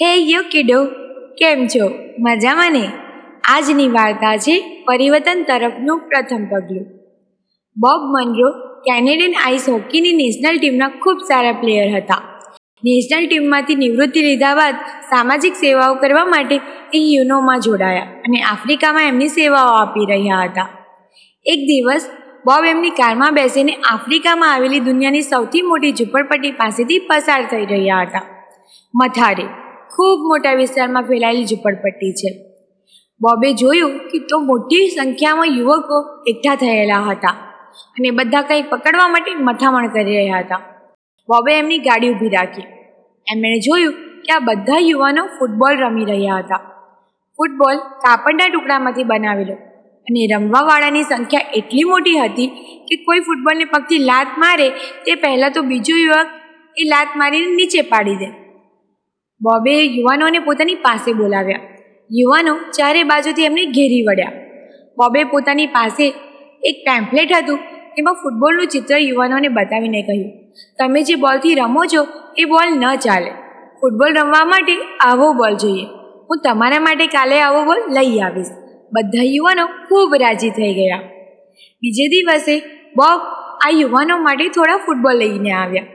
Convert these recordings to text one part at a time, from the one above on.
હે યો કિડો, કેમ છો? મજામાં ને આજની વાર્તા છે પરિવર્તન તરફનું પ્રથમ પગલું. બોબ મનરો કેનેડિયન આઈસ હોકીની નેશનલ ટીમના ખૂબ સારા પ્લેયર હતા. નેશનલ ટીમમાંથી નિવૃત્તિ લીધા બાદ સામાજિક સેવાઓ કરવા માટે એ યુનોમાં જોડાયા અને આફ્રિકામાં એમની સેવાઓ આપી રહ્યા હતા. એક દિવસ, બોબ એમની કારમાં બેસીને આફ્રિકામાં આવેલી દુનિયાની સૌથી મોટી ઝૂંપડપટ્ટી પાસેથી પસાર થઈ રહ્યા હતા. મથારે ખૂબ મોટા વિસ્તારમાં ફેલાયેલી ઝૂંપડપટ્ટી છે. બોબે જોયું કે તો મોટી સંખ્યામાં યુવકો એકઠા થયેલા હતા અને બધા કંઈ પકડવા માટે મથામણ કરી રહ્યા હતા. બોબે એમની ગાડી ઊભી રાખી. એમણે જોયું કે આ બધા યુવાનો ફૂટબોલ રમી રહ્યા હતા. ફૂટબોલ કાપડના ટુકડામાંથી બનાવેલો અને રમવાવાળાની સંખ્યા એટલી મોટી હતી કે કોઈ ફૂટબોલને પગથી લાત મારે તે પહેલાં તો બીજો યુવક એ લાત મારીને નીચે પાડી દે. બોબે યુવાનોને પોતાની પાસે બોલાવ્યા. યુવાનો ચારે બાજુથી એમને ઘેરી વળ્યા. બોબે પોતાની પાસે એક પેમ્ફલેટ હતું એમાં ફૂટબોલનું ચિત્ર યુવાનોને બતાવીને કહ્યું, તમે જે બોલથી રમો છો, એ બોલ ન ચાલે. ફૂટબોલ રમવા માટે આવો બોલ જોઈએ. હું તમારા માટે કાલે આવો બોલ લઈ આવીશ. બધા યુવાનો ખૂબ રાજી થઈ ગયા. બીજે દિવસે બોબ આ યુવાનો માટે થોડા ફૂટબોલ લઈને આવ્યા.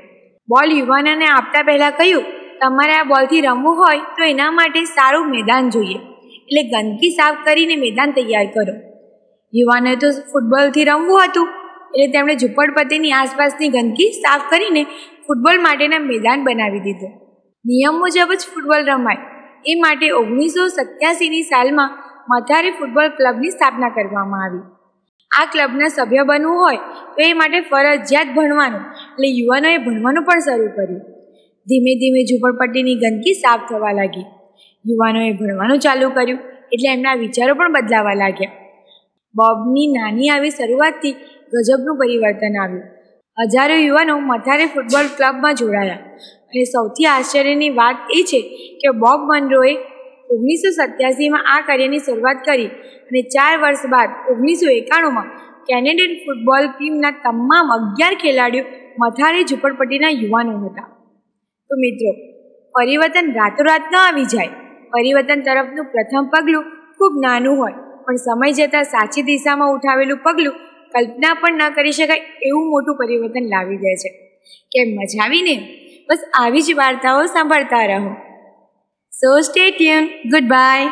બોલ યુવાનોને આપતા પહેલાં કહ્યું તમારે આ બોલથી રમવું હોય તો એના માટે સારું મેદાન જોઈએ. એટલે ગંદકી સાફ કરીને મેદાન તૈયાર કરો. યુવાનોએ તો ફૂટબોલથી રમવું હતું. એટલે તેમણે ઝુંપડપટ્ટીની આસપાસની ગંદકી સાફ કરીને ફૂટબોલ માટેના મેદાન બનાવી દીધું. નિયમ મુજબ જ ફૂટબોલ રમાય. એ માટે ઓગણીસો સત્યાસીની સાલમાં મથારે ફૂટબોલ ક્લબની સ્થાપના કરવામાં આવી. આ ક્લબના સભ્ય બનવું હોય તો એ માટે ફરજિયાત ભણવાનું. એટલે યુવાનોએ ભણવાનું પણ શરૂ કર્યું. ધીમે ધીમે ઝૂંપડપટ્ટીની ગંદકી સાફ થવા લાગી. યુવાનોએ ભણવાનું ચાલુ કર્યું, એટલે એમના વિચારો પણ બદલાવા લાગ્યા. બોબની નાની આવી શરૂઆતથી ગજબનું પરિવર્તન આવ્યું. હજારો યુવાનો મથારે ફૂટબોલ ક્લબમાં જોડાયા. અને સૌથી આશ્ચર્યની વાત એ છે કે બોબ મનરોએ ઓગણીસો સત્યાસીમાં આ કાર્યની શરૂઆત કરી અને ચાર વર્ષ બાદ ઓગણીસો એકાણુંમાં કેનેડિયન ફૂટબોલ ટીમના તમામ અગિયાર ખેલાડીઓ મથારે ઝૂંપડપટ્ટીના યુવાનો હતા. તો મિત્રો, પરિવર્તન રાતોરાત ન આવી જાય. પરિવર્તન તરફનું પ્રથમ પગલું ખૂબ નાનું હોય, પણ સમય જતાં સાચી દિશામાં ઉઠાવેલું પગલું કલ્પના પણ ન કરી શકાય એવું મોટું પરિવર્તન લાવી દે છે. કેમ મજાવીને બસ આવી જ વાર્તાઓ સાંભળતા રહો. So stay tune goodbye